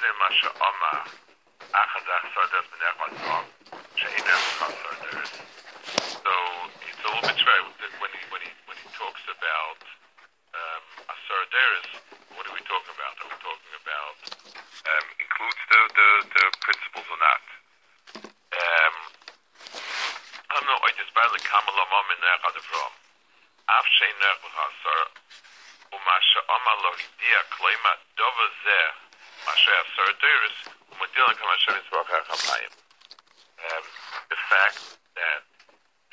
זה מה שאומר, אך זה הסודר בני חוסום, So it's a little bit true when he, when he, when he talks about um, asarderis, what are we talking about? Are we talking about um, includes the, the, the principles or not? Um, I'm not I just barely come along in the from. אף שאינך בחסר, ומה שאומר לו הדיע, כלומר, דוב הזה, um, the fact that,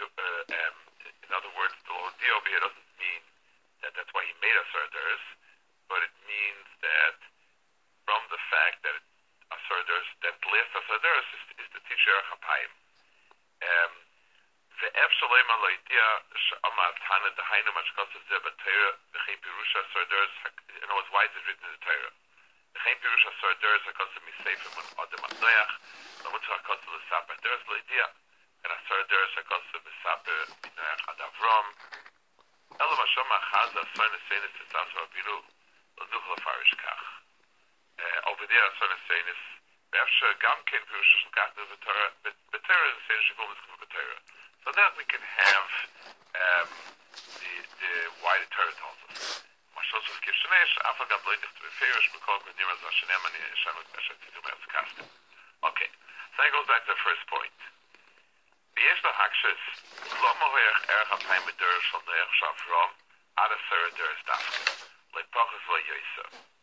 uh, um, in other words, the whole deal doesn't mean that that's why he made Aseret but it means that from the fact that Aseret that list Aseret is, is the teacher HaChamayim. Um, the ואף שלא ימה לא the שאמרת הנה דהיינו מה שכוסף זה בתאירה וכי פירוש הסרדרס, in other words, why is it written in the Torah? Chaim Pirush Asar Ders HaKotzim Yisefim on Adam HaNoyach, Lamutz HaKotzim Lesaper Ders Leidia, and Asar Ders HaKotzim Lesaper Minoyach Ad Avrom, Elam Hashem HaChaz Asar Nesenis Kach. Over there, Asar Nesenis, Gam Pirush Asar Kach. Betera, Nesenis Betera. So that we can have um, the, the, why the Meshet. Okay, so that goes back to the first point. The Yeshla Lo Mohoyach Erech Apayim Bederes from the Shafrom, Ada Sarah Deres Dafka, Lo Yosef.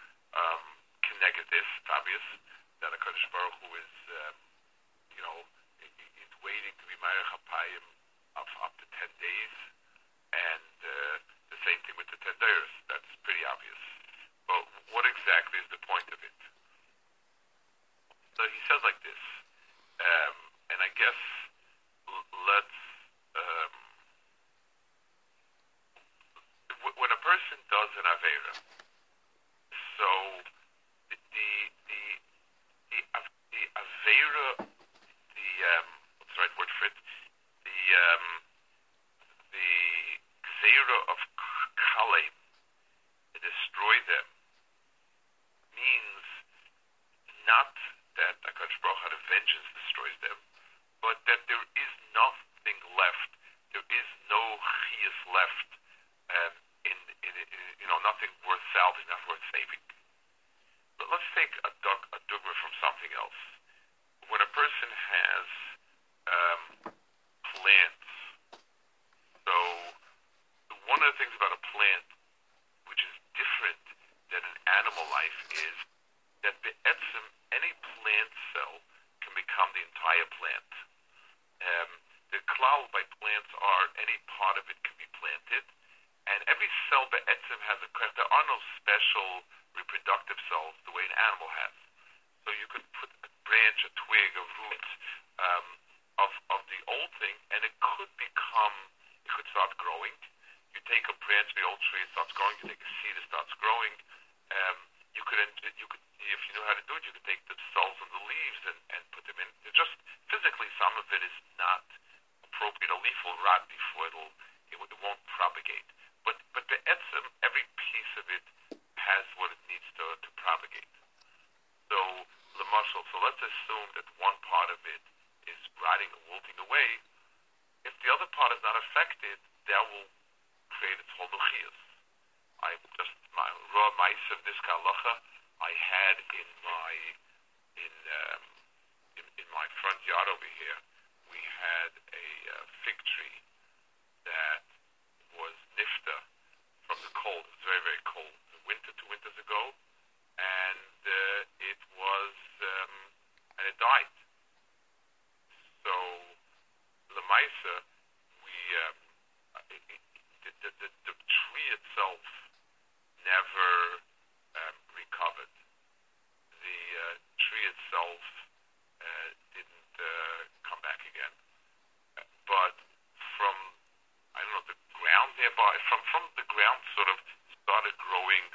negative. It's obvious that a kaddish Baruch Hu is, um, you know, is waiting to be Ma'arech assume that one part of it is rotting and wilting away, if the other part is not affected, that will create its whole nuchias. I just my raw mice of this kalacha I had in my in, um, in in my front yard over here. We had a uh, fig tree that was nifta from the cold. It was very very cold supply from, from the ground sort of started growing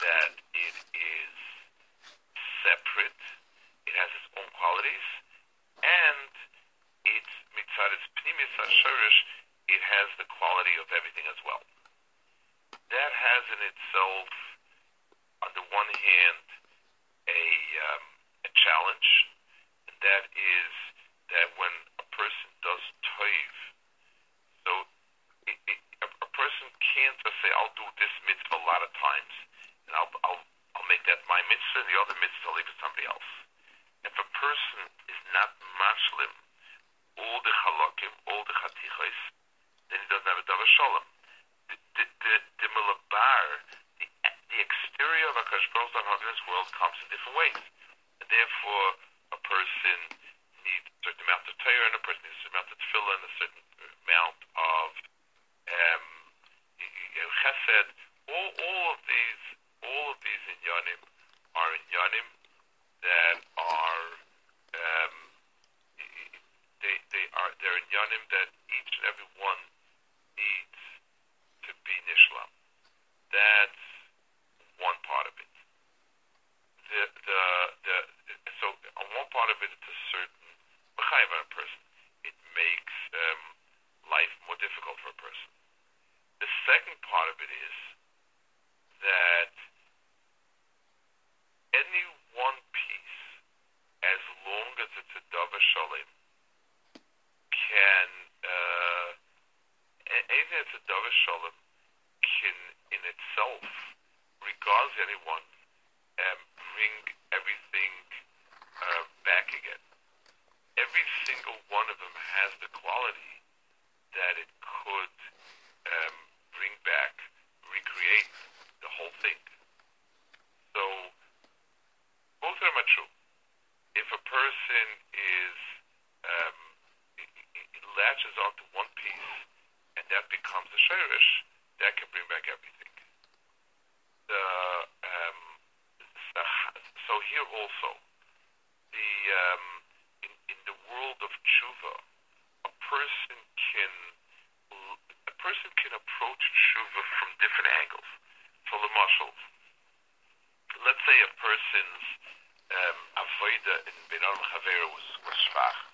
that it is separate, it has its own qualities, and it's mitzad pnimis asherish, it has the quality of everything as well. That has in itself amount of Torah and a person needs an amount of tefillah in a certain And in Ben Chavera was, was Shvach.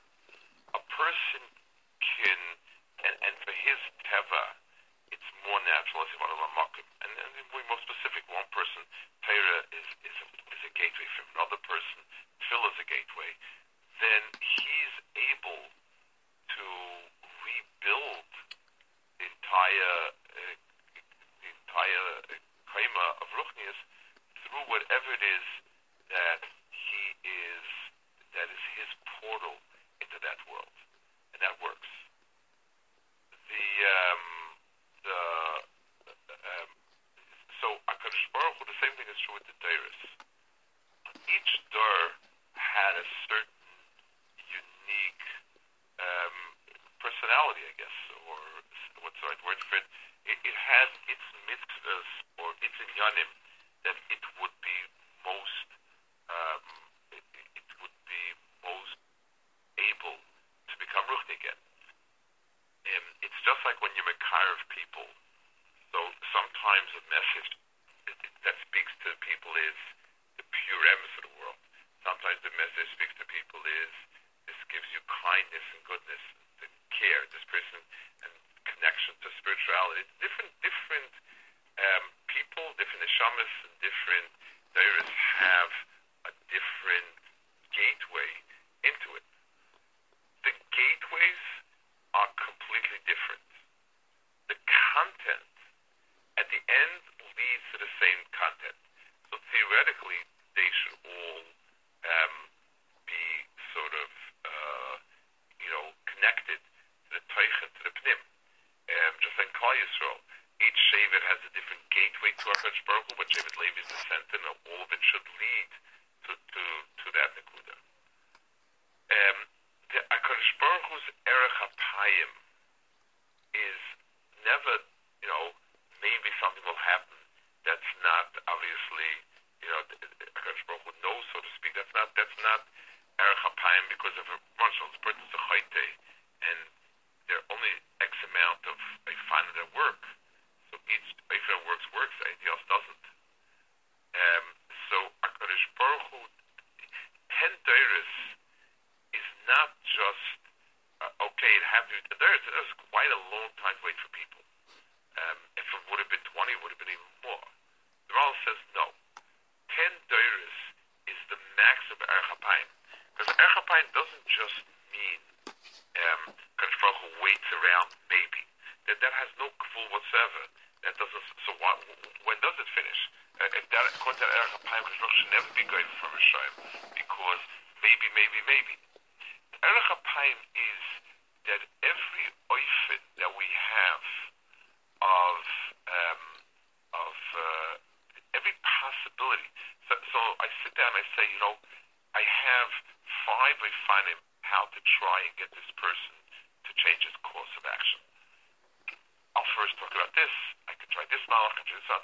it happened. There's, there's quite a long time wait for people.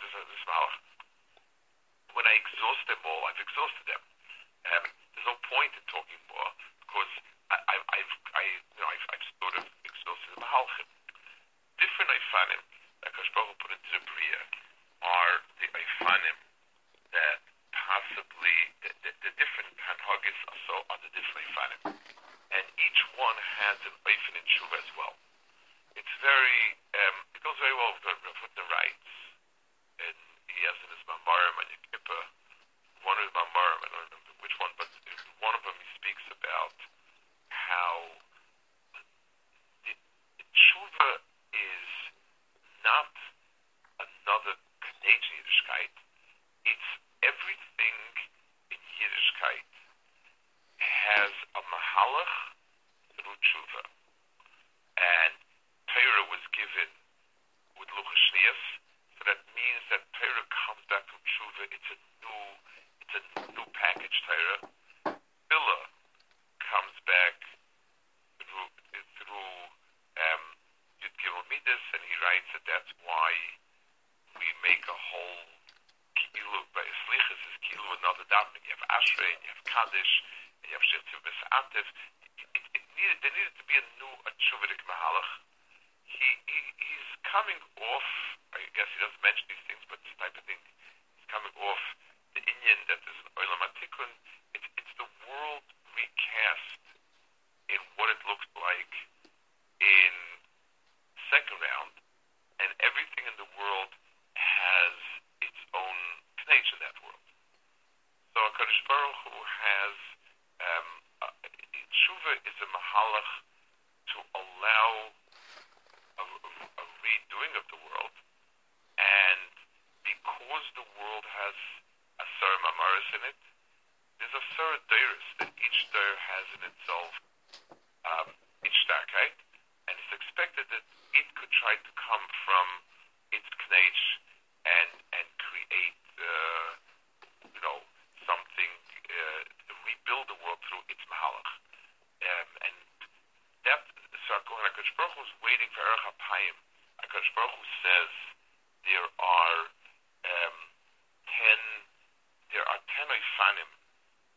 this is, this. When I exhaust them all, I've exhausted them. Um, there's no point in talking more because I, I, I've, I, you know, I've, I've sort of exhausted the mahalchim. Different I find it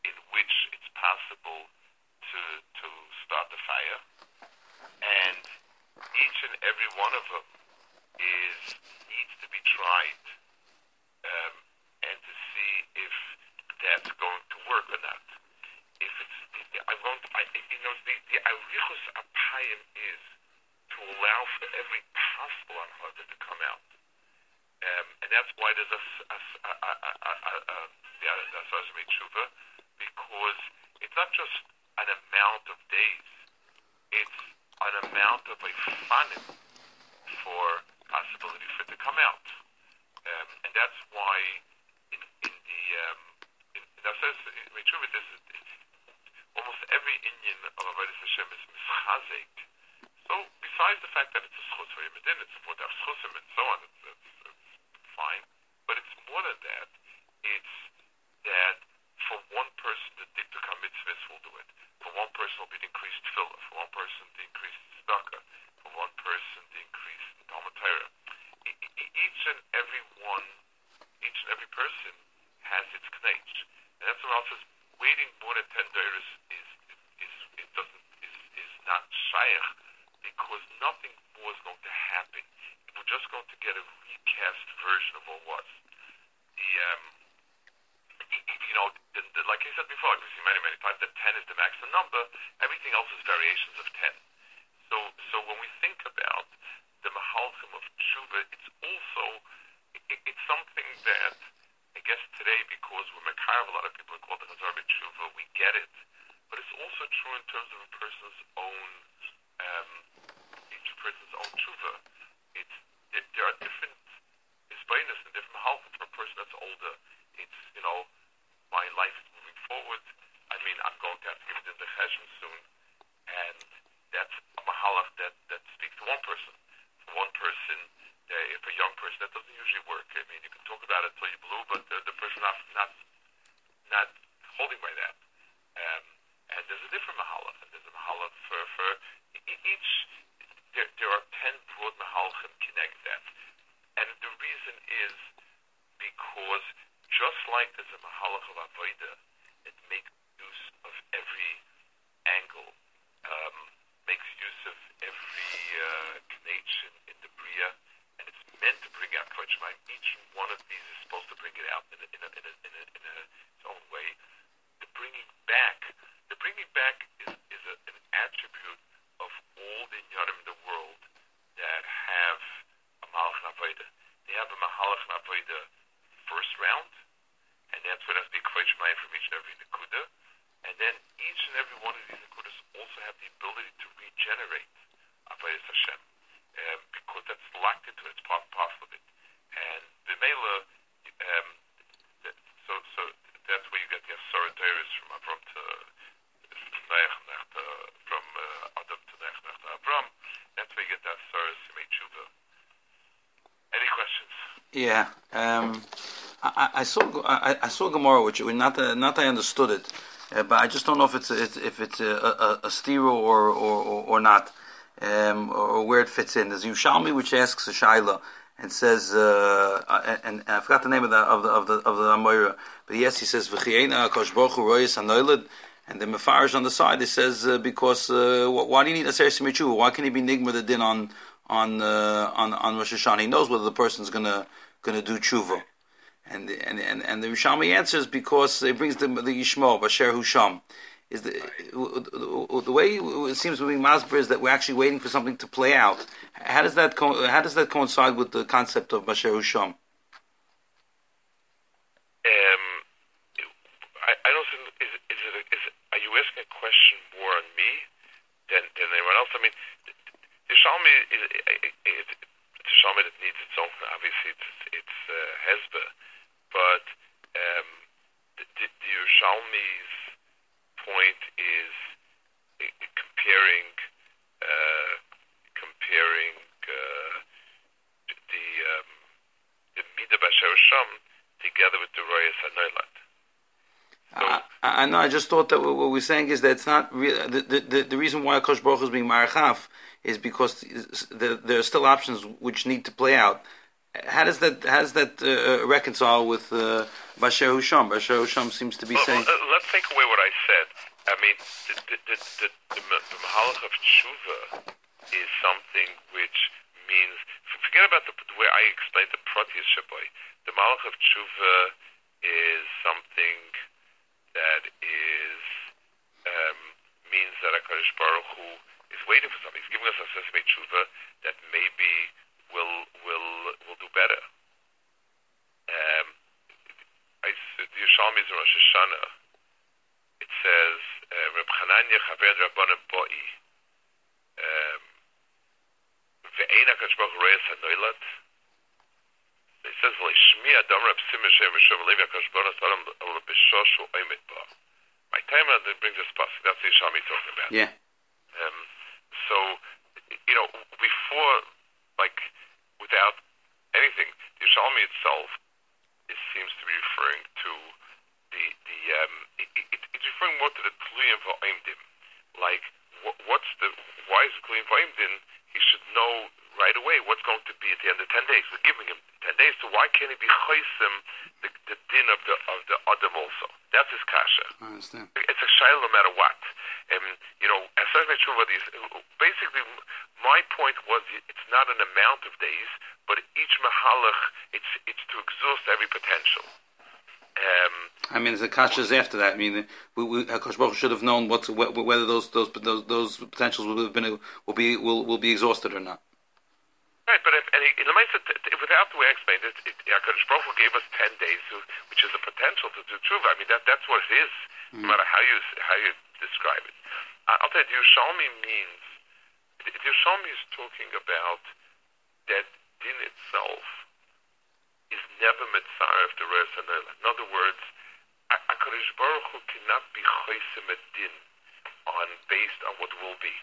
in which it's possible to to start the fire, and each and every one of them is needs to be tried um, and to see if that's going to work or not. If it's, I won't, I, you know, the, the arichus apayim is to allow for every possible anhada to come out. Um, and that's why there's a, a, a, a, a, a, a, a, a, a tshuva, because it's not just an amount of days, it's an amount of a fanim for possibility for it to come out. Um, and that's why in, in the, um, in, that says, in tshuva, this is, almost every Indian of Avodah Hashem is mischazek. So besides the fact that it's a schus for Yemedin, it's for their schusim and so on, it's, it's, it's fine. But it's more than that. It's that for one person the diktuk mitzvahs will do it. For one person will be the increased tefillah. For one person the increased tzedakah. For one person the increased Talmud Torah. Each and every one, each and every person has its knech. And that's what else is waiting more than ten days is is it doesn't is is not shaykh because nothing more is going to happen. We're just going to get a recast version of what was. The um, you know, the, the, like I said before, I've seen many many times that ten is the maximum number. Everything else is variations of ten. So so when we think about the mahalchim of tshuva, it's also it, it's something that I guess today, we're a lot of people are called the Chazar Tshuva, we get it. But it's also true in terms of a person's own, um, each person's own tshuva. It's, it, there are different isbainas and different halachas for a person that's older. It's, you know, my life is moving forward. I mean, I'm going to have to give it in the cheshm soon. And that's a mahalach that, that speaks to one person. For one person, uh, if a young person, that doesn't usually work. I mean, you can talk about it till you blue, but the, the person not not not holding by that. Um, and there's a different mahalach, and there's a mahalach for for each. There, there are ten broad mahalachim connect that, and the reason is because just like there's a mahalach of avodah, it makes use of every angle, um, makes use of every uh, connection in the bria and it's meant to bring out Kvod Shemaim. Each one of these is supposed to bring it out in, a, in, a, in, a, in, a, in a, its own way. The bringing back, the bringing back is, is a, an attribute of all the Inyanim in the world that have a Malach Navoida. They have a Mahalach Navoida first round, and that's what has to be Kvod Shemaim from each and every Nakuda. And then each and every one of these Nakudas also have the ability to regenerate Avodah Hashem um, because that's locked into it. It's part and parcel of it. And the Mela, um, so so that's where you get the Asoridaris from Avram to Nech, to, from uh, Adam to Nech, Nech to Avram. That's where you get the Asoris Tshuva. Any questions? Yeah. Um, I, I saw I, I saw Gemara, which not that, not I understood it, uh, but I just don't know if it's a, if it's a, a, a stiro or, or, or, not um, or where it fits in. There's Yushalmi which asks a shaila and says, uh, and, and, I forgot the name of the of the of the of the Amora, but yes, he says V'chiyena Akash Baruch And the Mefarish on the side, it says, uh, because, uh, why do you need Aser Simichu? Why can't he be Nigma the din on, on, uh, on, on Rosh Hashanah? He knows whether the person's gonna, gonna do tshuva. And, and, and, and the Rishalmi answers because it brings the, the Yishmo, Basher Husham. Is the, the way it seems to be Masber is that we're actually waiting for something to play out. How does that, co- how does that coincide with the concept of Basher Husham? Um, I, I don't think is is it, is are you asking a question more on me than than anyone else? I mean, the, the Shalmi is it, it, it's a Shalmi that needs its own. Obviously, it's it's uh, but um, the, the, Yerushalmi's point is uh, comparing uh, comparing uh, the um, the Midah together with the Royas Hanoilat. I, I know. I just thought that what we're saying is that it's not re- the, the, the the reason why Kosh Baruch is being marachaf is because the, there are still options which need to play out. How does that how does that uh, reconcile with uh, Basher Husham? Basher Husham seems to be well, saying. Well, uh, let's take away what I said. I mean, the the the, the, the, the Mahalach of Tshuva is something which means forget about the, the way I explained the Proteus Shaboy. The Mahalach of Tshuva is something that is um, means that Hakadosh Baruch Hu is waiting for something. He's giving us a sesame tshuva that maybe will will will do better. Um, I, the Yerushalmi is in Rosh Hashanah. It says uh, Reb Chananya Chaver Rabbanim Boi. Um, Ve'ein Hakadosh Baruch Hu Hanoilat. Says, "V'lishmi Adam Reb Simon Shem Rishon Levi Hakadosh Baruch Adam B'Shoshu Oimet Ba." My time that brings us pasuk. That's the Yerushalmi talking about. Yeah. Um, so, you know, before, like, without anything, the Yerushalmi itself it seems to be referring to the the um, it, it, it's referring more to the tluyim va'imdim. Like, what, what's the why is it tluyim va'imdim? He should know right away what's going to be at the end of ten days. We're giving him ten days, so why be chaysim the, the din of the of the adam also? That's his kasha. I understand. It's a shayla no matter what. Um, you know, basically, my point was it's not an amount of days, but each mahalach, it's it's to exhaust every potential. Um, I mean, the kashas after that. I mean, we, we, Hakadosh Baruch should have known what whether those those those those potentials will have been will be will will be exhausted or not. Right, but if, and he, in the without the way I explained it, it Hakadosh Baruch Hu gave us ten days, to, which is a potential to do tshuva. I mean, that that's what it is, mm. no matter how you how you describe it. I'll tell you, Yerushalmi means Yerushalmi is talking about that din itself is never mitzaref the Res In other words, Hakadosh Baruch Hu cannot be chosim a din on based on what will be.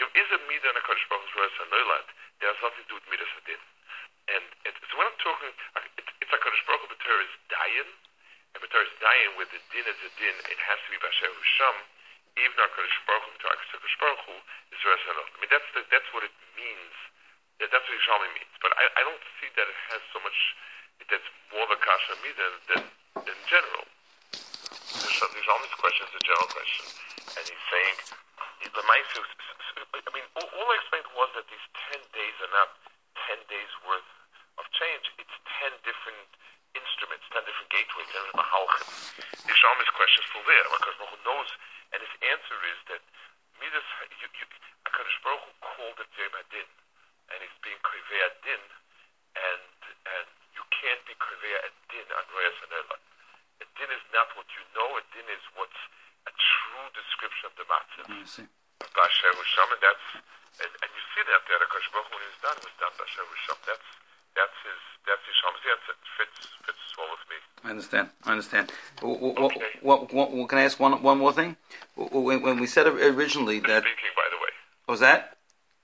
There is a midah in Hakadosh Baruch Hu's Res That has nothing to do with midas adin. And, and so when I'm talking, it, it's Hakadosh Baruch Hu b'ter is dayan, and b'ter is dayan with the din is a din. It has to be b'asher husham. Even Hakadosh Baruch Hu, to Hakadosh Baruch Hu is Res I mean, that's the, that's what it means. That, that's what Yerushalmi means. But I, I don't see that it has so much. That's more of a kasha me than than in general. Yerushalmi's question is a general question, and he's saying the I mean, all, I explained was that these ten days are not ten days worth of change. It's ten different instruments, ten different gateways, ten different mahalchim. The Yerushalmi's question is still there. Hakadosh Baruch knows, answer is that midas. You, you, Hakadosh Baruch Hu called it Yom Hadin, and he's being krivei adin, and and you can't be krivei adin on Royas and Ela. A din is not what you know. A din is what's a true description of the matzah. I see. Basher Husham, and that's and, and you see that there. Hakadosh Baruch Hu when he's done was done Basher Husham. That's that's his that's his Sham's answer. It fits fits well with me. I understand. I understand. What, Okay. what, what, what, can I ask one one more thing? When, when we said originally Who's that speaking, by the way? what was that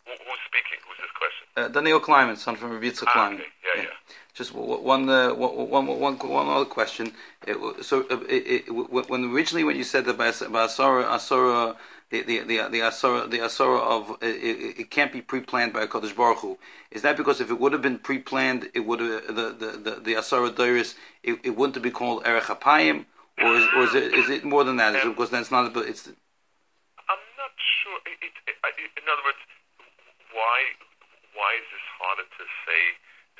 who's speaking? Who's this question? uh, Daniel Kleiman, son from Yitzchak Ah, Kleiman. okay. Yeah, yeah. Just w- one, uh, one, one, one, one other question. It, so, uh, it, it, when originally when you said that by, by Asura, Asura, the the the Asura, the Asura of it, it can't be pre-planned by Kodesh Baruch Hu. Is that because if it would have been pre-planned, it would have the the the, the Asura Doris, it, it wouldn't have been called Erech Hapayim, or is, or is it is it more than that? Is it because then it's not a, it's I'm not sure. It, in other words, why why is this harder to say?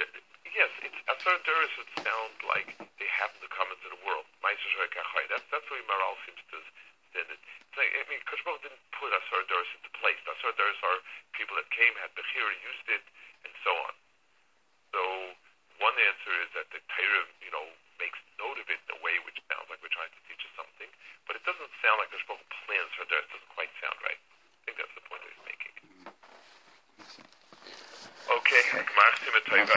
That, yes, it's Asar Duris would sound like they happen to come into the world. That's that's the Maral seems to stand it. I mean, Koshbaruch didn't put Asar Duris into place. Asar Duris are people that came, had Bechira, used it, and so on. So one answer is that the Torah, you know, makes note of it in a way which sounds like we're trying to teach us something, but it doesn't sound like there's plans for. It doesn't quite sound right. I think that's the point that he's making. Okay,